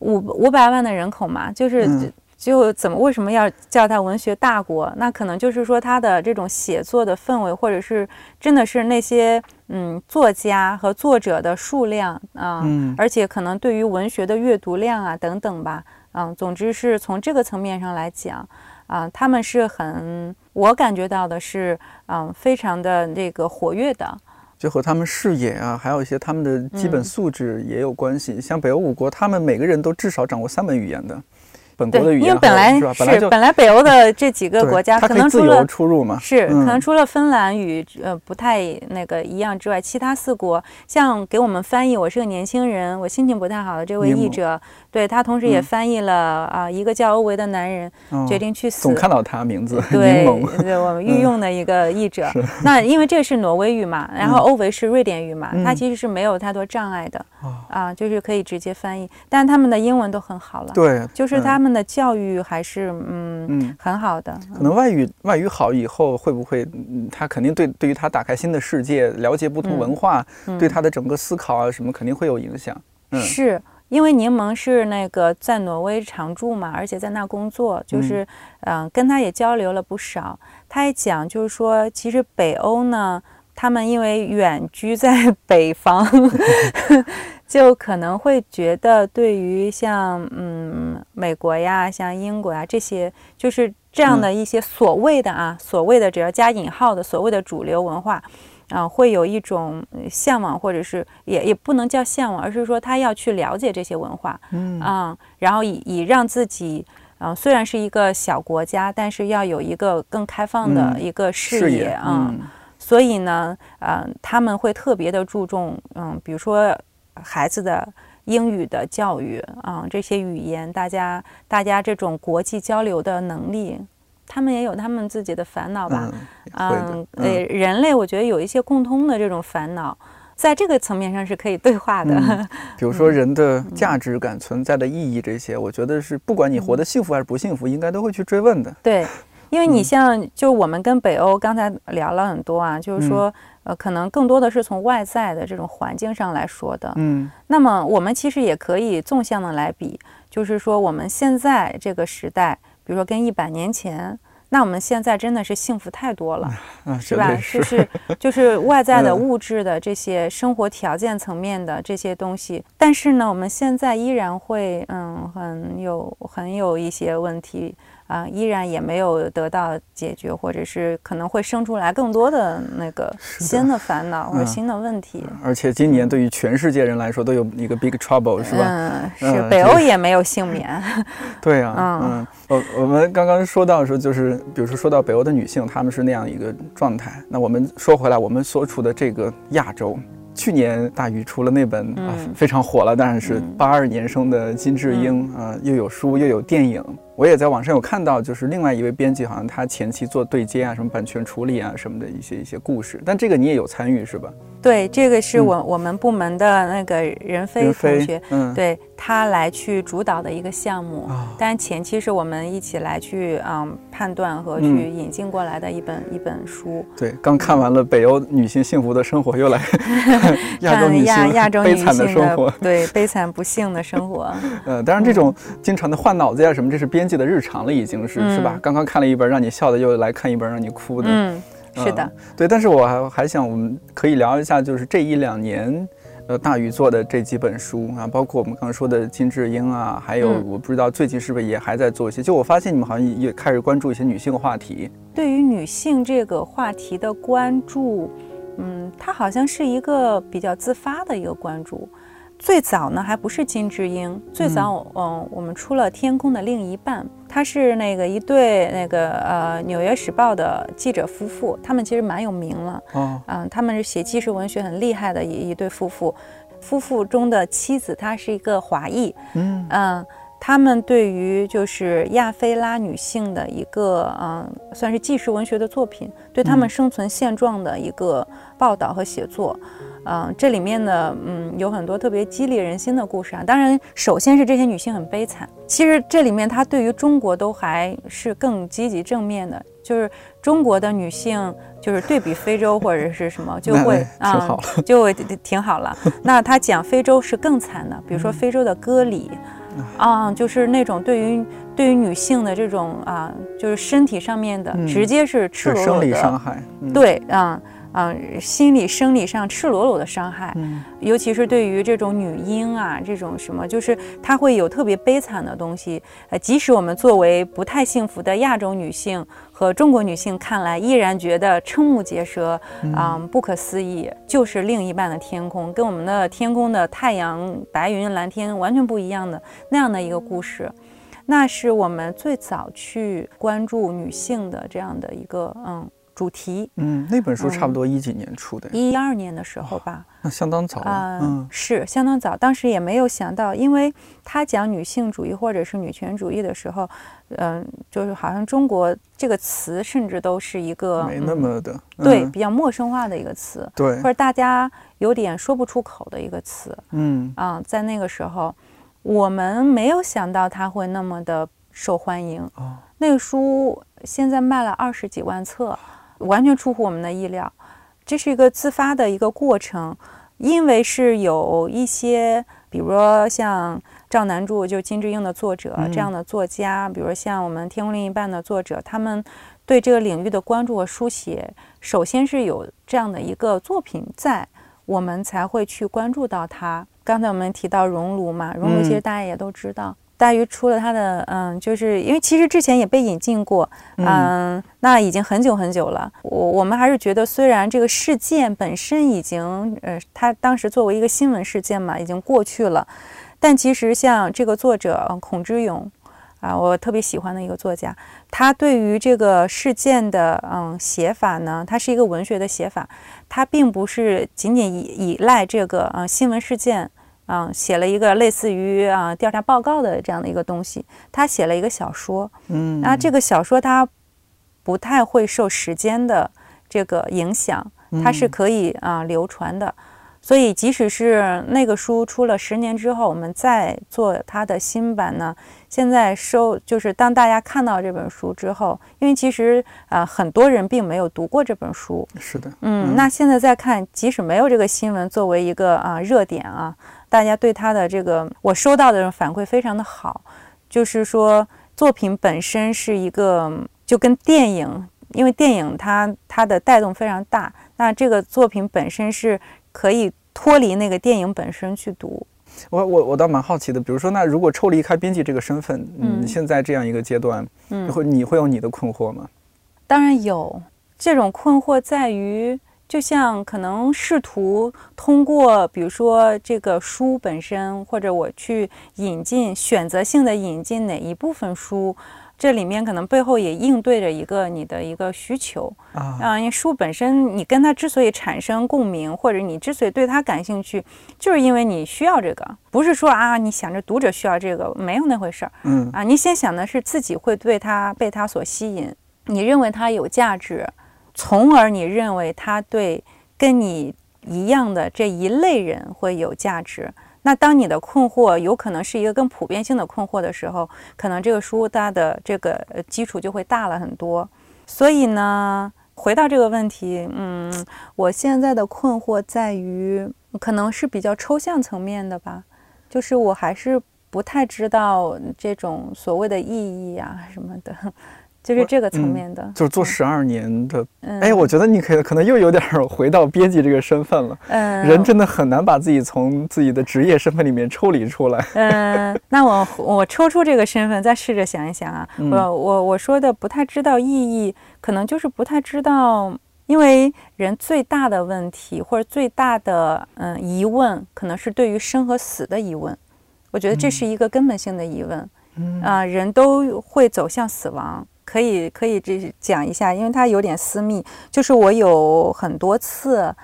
五五百万的人口嘛，就是就怎么为什么要叫它文学大国？那可能就是说它的这种写作的氛围，或者是真的是那些嗯作家和作者的数量啊，而且可能对于文学的阅读量啊等等吧。嗯，总之是从这个层面上来讲，啊，他们是很，我感觉到的是，嗯，非常的那个活跃的，就和他们视野啊，还有一些他们的基本素质也有关系。像北欧五国，他们每个人都至少掌握三门语言的。本国的语言，因为本来是本来北欧的这几个国家可能除了出入嘛，是可能除了芬兰语呃不太那个一样之外，其他四国像给我们翻译，我是个年轻人，我心情不太好的这位译者，对他同时也翻译了啊一个叫欧维的男人决定去死，总看到他名字，对对，我们 御用的一个译者。那因为这是挪威语嘛，然后欧维是瑞典语嘛，他其实是没有太多障碍的啊，就是可以直接翻译，但他们的英文都很好了，对，就是他们。的教育还是嗯嗯。很好的，可能外语外语好以后会不会他肯定对对于他打开新的世界，了解不同文化，对他的整个思考啊什么肯定会有影响。嗯，是因为柠檬是那个在挪威常住嘛，而且在那工作，就是嗯。跟他也交流了不少，他也讲就是说其实北欧呢。他们因为远居在北方，就可能会觉得，对于像嗯美国呀、像英国呀这些，就是这样的一些所谓的啊，所谓的只要加引号的所谓的主流文化，啊，会有一种向往，或者是也也不能叫向往，而是说他要去了解这些文化，嗯。啊，然后以以让自己，嗯，虽然是一个小国家，但是要有一个更开放的一个视野啊。所以呢，嗯，他们会特别的注重，嗯，比如说孩子的英语的教育啊，这些语言，大家大家这种国际交流的能力，他们也有他们自己的烦恼吧？嗯，呃，人类我觉得有一些共通的这种烦恼，在这个层面上是可以对话的。比如说人的价值感、存在的意义这些，我觉得是不管你活得幸福还是不幸福，应该都会去追问的。对。因为你像，就我们跟北欧刚才聊了很多啊，就是说，呃，可能更多的是从外在的这种环境上来说的。嗯，那么我们其实也可以纵向的来比，就是说我们现在这个时代，比如说跟一百年前那我们现在真的是幸福太多了，啊，是吧？是就是就是外在的 嗯物质的这些生活条件层面的这些东西，但是呢，我们现在依然会嗯很有很有一些问题啊、依然也没有得到解决，或者是可能会生出来更多的那个新的烦恼或者嗯新的问题。而且今年对于全世界人来说都有一个 big trouble，是吧？嗯，是嗯北欧也没有幸免。对呀、嗯嗯，我我们刚刚说到说，就是比如说说到北欧的女性，她们是那样一个状态。那我们说回来，我们所处的这个亚洲，去年大宇出了那本、非常火了，当然是嗯八二年生的金智英啊、又有书又有电影。我也在网上有看到，就是另外一位编辑，好像他前期做对接啊，什么版权处理啊什么的一些一些故事。但这个你也有参与是吧？对，这个是嗯我、我们部门的那个任飞同学，嗯，对他来去主导的一个项目。啊但前期是我们一起来去嗯判断和去嗯引进过来的一本、一本书。对，刚看完了北欧女性幸福的生活，又来 亚洲看女性亚亚洲女悲惨的生活。对悲惨不幸的生活。呃，当然这种经常的换脑子呀什么，这是编辑的日常了，已经是、是吧嗯？刚刚看了一本让你笑的，又来看一本让你哭的。嗯，是的嗯。对，但是我还还想我们可以聊一下，就是这一两年。呃，大宇做的这几本书啊，包括我们刚刚说的金智英啊，还有嗯我不知道最近是不是也还在做一些。就我发现你们好像也开始关注一些女性话题。对于女性这个话题的关注，嗯，它好像是一个比较自发的一个关注。最早呢，还不是金智英，最早嗯我们出了《天空的另一半》，他是那个一对那个呃《纽约时报》的记者夫妇，他们其实蛮有名了，哦，嗯，他们是写纪实文学很厉害的一一对夫妇，夫妇中的妻子她是一个华裔，嗯。嗯，他们对于就是亚非拉女性的一个嗯，算是纪实文学的作品，对他们嗯生存现状的一个报道和写作。嗯，这里面呢，嗯，有很多特别激励人心的故事啊。当然，首先是这些女性很悲惨。其实这里面，她对于中国都还是更积极正面的，就是中国的女性，就是对比非洲或者是什么，就会啊、就会挺好了。那他讲非洲是更惨的，比如说非洲的割礼，啊，就是那种对于对于女性的这种啊，就是身体上面的，嗯直接是赤是生理裸裸的，伤害。嗯，对，啊啊，心理生理上赤裸裸的伤害，嗯尤其是对于这种女婴啊，这种什么，就是她会有特别悲惨的东西。呃，即使我们作为不太幸福的亚洲女性和中国女性看来，依然觉得瞠目结舌，啊、不可思议，就是另一半的天空，跟我们的天空的太阳、白云、蓝天完全不一样的那样的一个故事。那是我们最早去关注女性的这样的一个嗯主题。嗯，那本书差不多一几年出的，一二年的时候吧，那相当早。啊、嗯。是相当早，当时也没有想到，因为他讲女性主义或者是女权主义的时候，嗯、就是好像中国这个词甚至都是一个没那嗯么的。嗯对比较陌生化的一个词，对。或，者大家有点说不出口的一个词。嗯。啊、在那个时候，我们没有想到他会那么的受欢迎。哦，那个书现在卖了二十几万册，完全出乎我们的意料。这是一个自发的一个过程，因为是有一些，比如说像赵南柱，就是金智英的作者、嗯这样的作家，比如像我们《天空另一半》的作者，他们对这个领域的关注和书写，首先是有这样的一个作品在，我们才会去关注到它。刚才我们提到熔炉嘛，熔炉其实嗯大家也都知道。大鱼出了他的，嗯，就是因为其实之前也被引进过，嗯，那已经很久很久了。我我们还是觉得，虽然这个事件本身已经，呃，他当时作为一个新闻事件嘛，已经过去了，但其实像这个作者，嗯，孔之勇，啊，我特别喜欢的一个作家，他对于这个事件的，嗯，写法呢，他是一个文学的写法，他并不是仅仅依依赖这个，嗯，新闻事件。嗯，写了一个类似于啊调查报告的这样的一个东西。他写了一个小说，嗯，那这个小说它不太会受时间的这个影响，它是嗯可以啊、流传的。所以，即使是那个书出了十年之后，我们再做它的新版呢，现在收就是当大家看到这本书之后，因为其实啊、很多人并没有读过这本书，是的，嗯，那现在再看，即使没有这个新闻作为一个啊热点啊，大家对他的这个我收到的反馈非常的好，就是说作品本身是一个就跟电影，因为电影它它的带动非常大，那这个作品本身是可以脱离那个电影本身去读。我我我倒蛮好奇的，比如说，那如果抽离开编辑这个身份，嗯，现在这样一个阶段，嗯，会你会有你的困惑吗？当然有，这种困惑在于，就像可能试图通过，比如说这个书本身，或者我去引进选择性的引进哪一部分书。这里面可能背后也应对着一个你的一个需求啊，因为书本身你跟它之所以产生共鸣，或者你之所以对它感兴趣，就是因为你需要这个，不是说啊你想着读者需要这个，没有那回事儿，嗯啊，你先想的是自己会对它被它所吸引，你认为它有价值，从而你认为它对跟你一样的这一类人会有价值。那当你的困惑有可能是一个更普遍性的困惑的时候，可能这个书它的这个基础就会大了很多。所以呢，回到这个问题，嗯，我现在的困惑在于，可能是比较抽象层面的吧，就是我还是不太知道这种所谓的意义啊什么的。就是这个层面的，就是做十二年的，哎，我觉得你可以可能又有点回到编辑这个身份了。嗯，人真的很难把自己从自己的职业身份里面抽离出来。嗯，那我我抽出这个身份，再试着想一想啊。我我我说的不太知道意义，可能就是不太知道，因为人最大的问题或者最大的嗯疑问，可能是对于生和死的疑问。我觉得这是一个根本性的疑问。嗯啊，人都会走向死亡。可以可以这讲一下，因为它有点私密。就是我有很多次，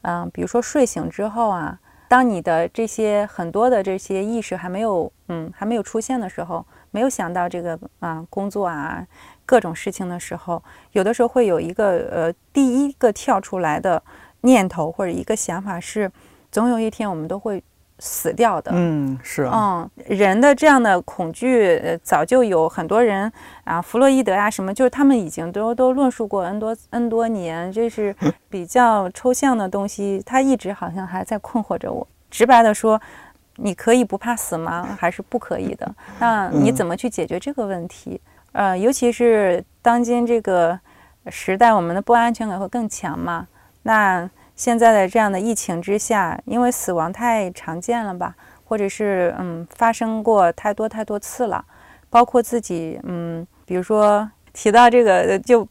嗯，比如说睡醒之后啊，当你的这些很多的这些意识还没有，嗯，还没有出现的时候，没有想到这个啊工作啊各种事情的时候，有的时候会有一个呃第一个跳出来的念头或者一个想法是，总有一天我们都会。死掉的，嗯，是啊，嗯，人的这样的恐惧，呃，早就有很多人啊，弗洛伊德啊，什么，就是他们已经都都论述过 n 多 n 多年，这是比较抽象的东西，他一直好像还在困惑着我。直白的说，你可以不怕死吗？还是不可以的？那你怎么去解决这个问题？呃，尤其是当今这个时代，我们的不安全感会更强嘛？那。现在的这样的疫情之下，因为死亡太常见了吧，或者是嗯发生过太多太多次了，包括自己嗯，比如说提到这个，就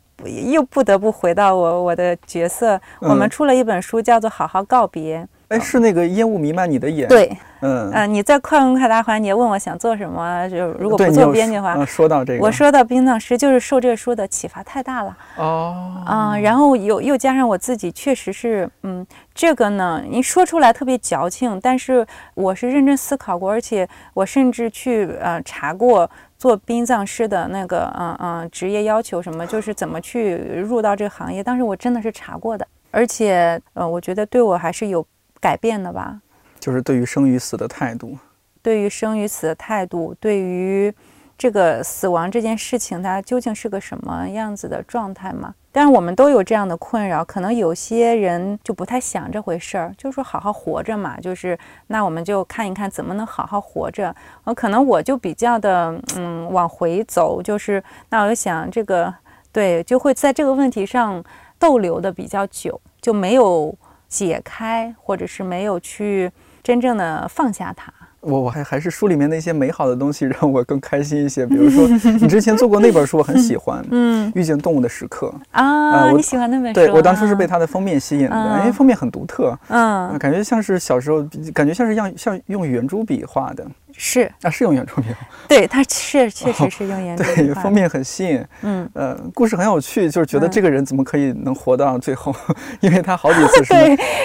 又不得不回到我我的角色。我们出了一本书，叫做《好好告别》。哎，是那个烟雾弥漫你的眼。对，嗯嗯，你在快问快答环节问我想做什么，就如果不做编辑的话，说到这个，我说到殡葬师，就是受这个书的启发太大了。哦，啊，然后又又加上我自己，确实是，嗯，这个呢，你说出来特别矫情，但是我是认真思考过，而且我甚至去呃查过做殡葬师的那个嗯嗯职业要求什么，就是怎么去入到这个行业，当时我真的是查过的，而且呃，我觉得对我还是有。改变的吧，就是对于生与死的态度，对于生与死的态度，对于这个死亡这件事情，它究竟是个什么样子的状态嘛？当然，我们都有这样的困扰。可能有些人就不太想这回事儿，就说好好活着嘛。就是那我们就看一看怎么能好好活着。呃，可能我就比较的嗯往回走，就是那我就想这个对，就会在这个问题上逗留的比较久，就没有。解开，或者是没有去真正的放下它。我我还还是书里面那些美好的东西让我更开心一些。比如说，你之前做过那本书，我很喜欢，嗯，遇见动物的时刻啊，你喜欢那本书？对我当初是被它的封面吸引的，因为封面很独特，嗯，感觉像是小时候，感觉像是像像用圆珠笔画的。是啊，是用圆珠笔。对，它是 确实是用圆珠笔。对，封面很吸引。嗯，呃，故事很有趣，就是觉得这个人怎么可以能活到最后？因为他好几次是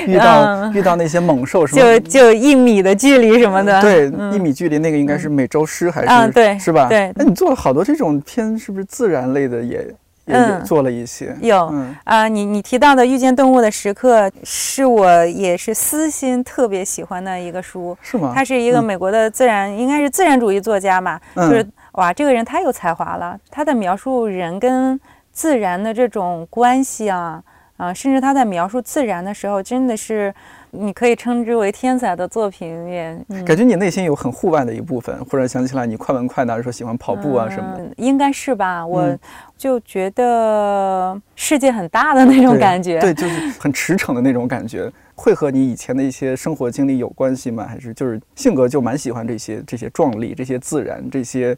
遇到遇到那些猛兽，什么就就一米的距离什么的。对，一米距离那个应该是美洲狮还是？对，是吧？对。那你做了好多这种偏是不是自然类的也？嗯，做了一些有。啊，你你提到的《遇见动物的时刻》是我也是私心特别喜欢的一个书，是吗？他是一个美国的自然，应该是自然主义作家嘛，就是哇，这个人太有才华了，他在描述人跟自然的这种关系啊啊，甚至他在描述自然的时候，真的是你可以称之为天才的作品也。感觉你内心有很户外的一部分，忽然想起来你快问快答说喜欢跑步啊什么的，应该是吧？我就觉得世界很大的那种感觉，对，就是很驰骋的那种感觉。会和你以前的一些生活经历有关系吗？还是就是性格就蛮喜欢这些这些壮丽、这些自然、这些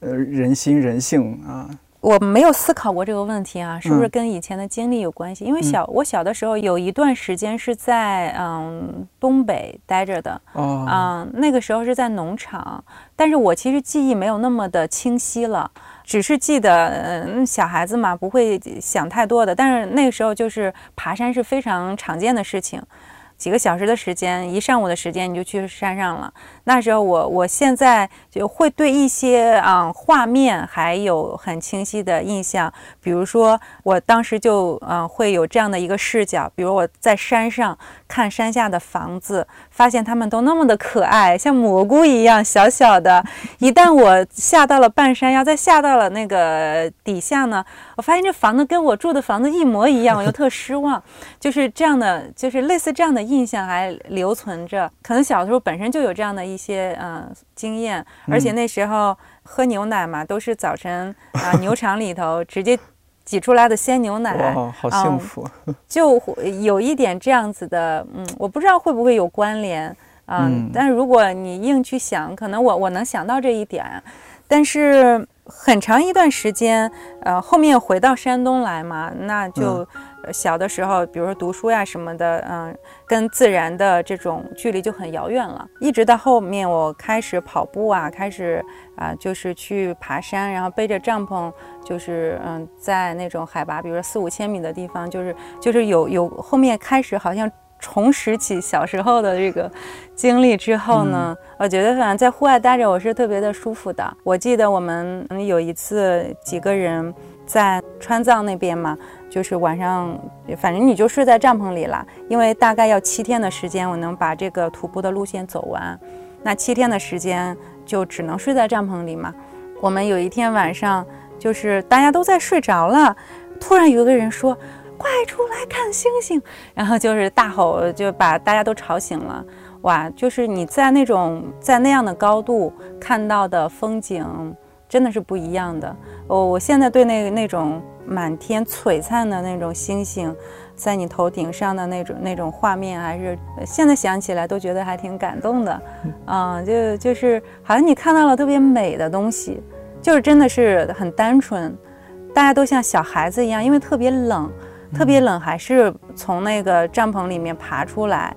呃人心人性啊？我没有思考过这个问题啊，是不是跟以前的经历有关系？因为小我小的时候有一段时间是在嗯东北待着的，嗯，那个时候是在农场，但是我其实记忆没有那么的清晰了，只是记得嗯小孩子嘛不会想太多的，但是那个时候就是爬山是非常常见的事情。几个小时的时间，一上午的时间你就去山上了。那时候我我现在就会对一些啊画面还有很清晰的印象，比如说我当时就嗯会有这样的一个视角，比如我在山上看山下的房子，发现它们都那么的可爱，像蘑菇一样小小的。一旦我下到了半山腰，再下到了那个底下呢，我发现这房子跟我住的房子一模一样，我就特失望。就是这样的，就是类似这样的。印象还留存着，可能小时候本身就有这样的一些嗯经验，而且那时候喝牛奶嘛，都是早晨啊牛场里头直接挤出来的鲜牛奶，哇，好幸福，就有一点这样子的，嗯，我不知道会不会有关联啊，但是如果你硬去想，可能我我能想到这一点，但是很长一段时间，呃，后面回到山东来嘛，那就。小的时候，比如说读书呀什么的，嗯，跟自然的这种距离就很遥远了。一直到后面我开始跑步啊，开始啊，就是去爬山，然后背着帐篷，就是嗯，在那种海拔，比如说四五千米的地方，就是就是有有后面开始好像重拾起小时候的这个经历之后呢，我觉得反正在户外待着我是特别的舒服的。我记得我们有一次几个人在川藏那边嘛。就是晚上，反正你就睡在帐篷里了，因为大概要七天的时间，我能把这个徒步的路线走完。那七天的时间就只能睡在帐篷里嘛。我们有一天晚上，就是大家都在睡着了，突然有个人说：“快出来看星星！”然后就是大吼，就把大家都吵醒了。哇，就是你在那种在那样的高度看到的风景，真的是不一样的。我我现在对那那种。满天璀璨的那种星星，在你头顶上的那种那种画面，还是现在想起来都觉得还挺感动的，嗯，就就是好像你看到了特别美的东西，就是真的是很单纯，大家都像小孩子一样，因为特别冷，特别冷，还是从那个帐篷里面爬出来。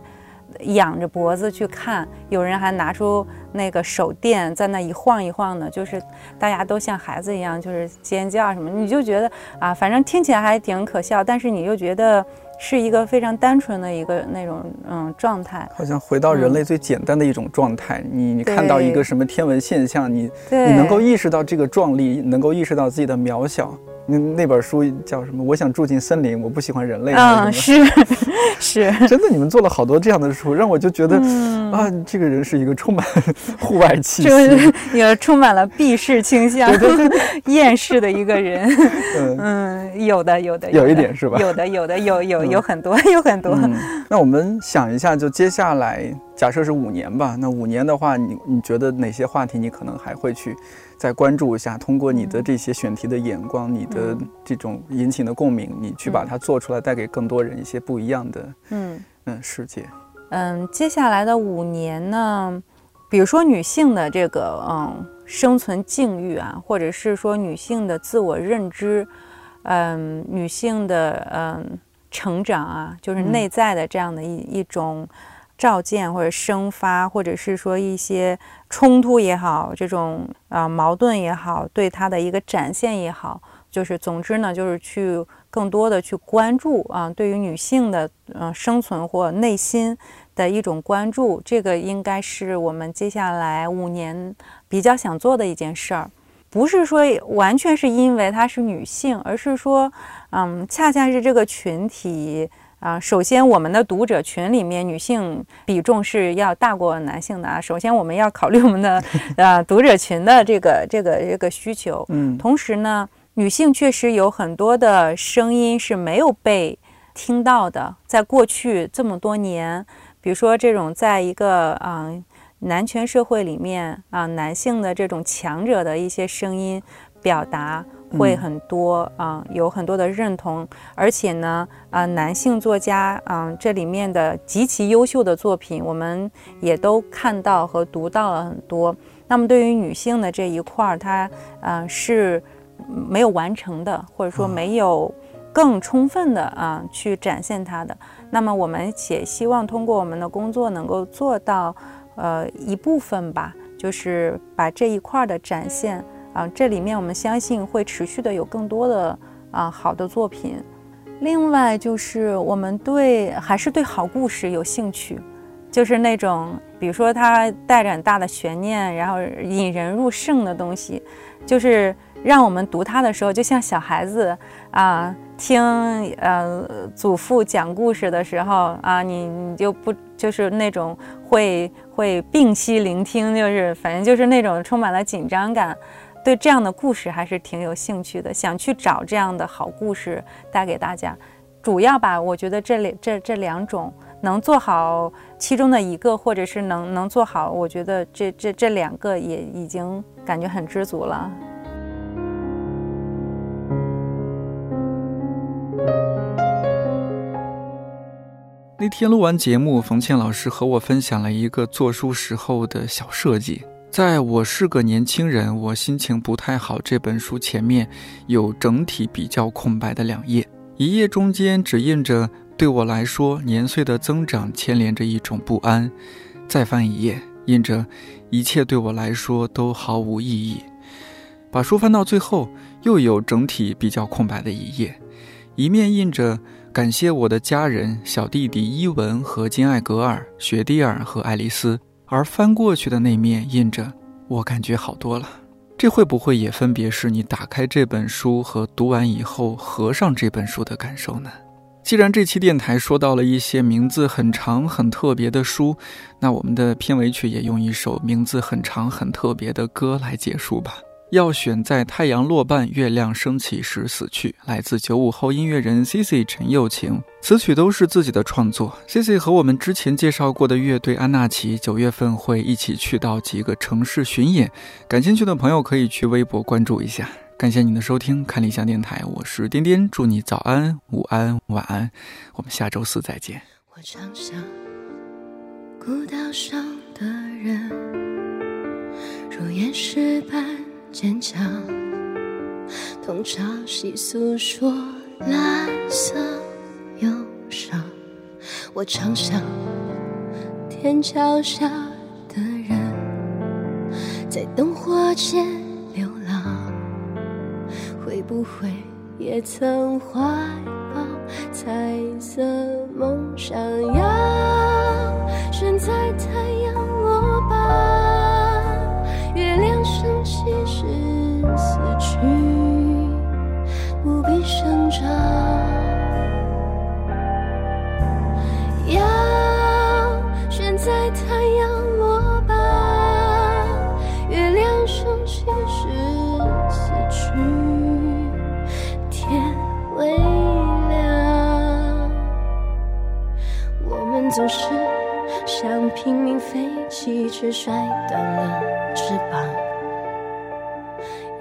仰着脖子去看，有人还拿出那个手电在那一晃一晃的，就是大家都像孩子一样，就是尖叫什么，你就觉得啊，反正听起来还挺可笑，但是你又觉得是一个非常单纯的一个那种嗯状态，好像回到人类最简单的一种状态。你你看到一个什么天文现象，你你能够意识到这个壮丽，能够意识到自己的渺小。那那本书叫什么？我想住进森林，我不喜欢人类。嗯，是是，真的，你们做了好多这样的书，让我就觉得啊，这个人是一个充满 户外气息，也充满了避世倾向、对对对厌世的一个人。嗯，有的有的，有一点是吧？有的有的有有有很多有很多。那我们想一下，就接下来假设是五年吧。那五年的话，你你觉得哪些话题你可能还会去？再关注一下，通过你的这些选题的眼光，你的这种引起的共鸣，你去把它做出来，带给更多人一些不一样的嗯嗯世界。嗯，接下来的五年呢，比如说女性的这个嗯生存境遇啊，或者是说女性的自我认知，嗯，女性的嗯成长啊，就是内在的这样的一一种。召见或者生发，或者是说一些冲突也好，这种啊矛盾也好，对他的一个展现也好，就是总之呢，就是去更多的去关注啊，对于女性的嗯生存或内心的一种关注，这个应该是我们接下来五年比较想做的一件事儿，不是说完全是因为她是女性，而是说嗯，恰恰是这个群体。啊，首先我们的读者群里面女性比重是要大过男性的啊。首先我们要考虑我们的 呃读者群的这个这个这个需求。嗯，同时呢，女性确实有很多的声音是没有被听到的，在过去这么多年比如说这种在一个啊男权社会里面啊，男性的这种强者的一些声音表达会很多啊，有很多的认同，而且呢啊，男性作家啊这里面的极其优秀的作品，我们也都看到和读到了很多。那么对于女性的这一块儿，它啊是没有完成的，或者说没有更充分的啊去展现它的。那么我们也希望通过我们的工作能够做到。呃，一部分吧，就是把这一块的展现啊，这里面我们相信会持续的有更多的啊好的作品。另外就是我们对还是对好故事有兴趣，就是那种比如说它带着很大的悬念，然后引人入胜的东西，就是让我们读它的时候，就像小孩子啊听呃祖父讲故事的时候啊，你你就不就是那种。会会屏息聆听，就是反正就是那种充满了紧张感，对这样的故事还是挺有兴趣的，想去找这样的好故事带给大家。主要吧，我觉得这里这这两种能做好其中的一个，或者是能能做好，我觉得这这这两个也已经感觉很知足了。那天录完节目，冯倩老师和我分享了一个做书时候的小设计。在我是个年轻人，我心情不太好。这本书前面有整体比较空白的两页，一页中间只印着“对我来说，年岁的增长牵连着一种不安”，再翻一页，印着“一切对我来说都毫无意义”。把书翻到最后，又有整体比较空白的一页，一面印着。感谢我的家人，小弟弟伊文和金艾格尔，雪蒂尔和爱丽丝。而翻过去的那面印着，我感觉好多了。这会不会也分别是你打开这本书和读完以后合上这本书的感受呢？既然这期电台说到了一些名字很长很特别的书，那我们的片尾曲也用一首名字很长很特别的歌来结束吧。要选在太阳落半、月亮升起时死去。来自九五后音乐人 C C 陈又晴，此曲都是自己的创作。C C 和我们之前介绍过的乐队安娜奇，九月份会一起去到几个城市巡演，感兴趣的朋友可以去微博关注一下。感谢您的收听，看理想电台，我是颠颠，祝你早安、午安、晚安，我们下周四再见。我常想，孤岛上的人，如岩石般。坚强，通朝夕诉说蓝色忧伤。我常想，天桥下的人，在灯火间流浪，会不会也曾怀抱彩色梦想？要悬在太阳落半，生长。要悬在太阳落半，月亮升起时死去，天微亮。我们总是想拼命飞起，却摔断了翅膀。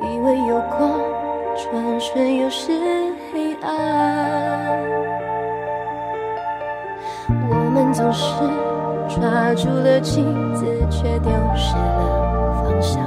以为有光，转瞬又是黑暗。我们总是抓住了镜子，却丢失了方向，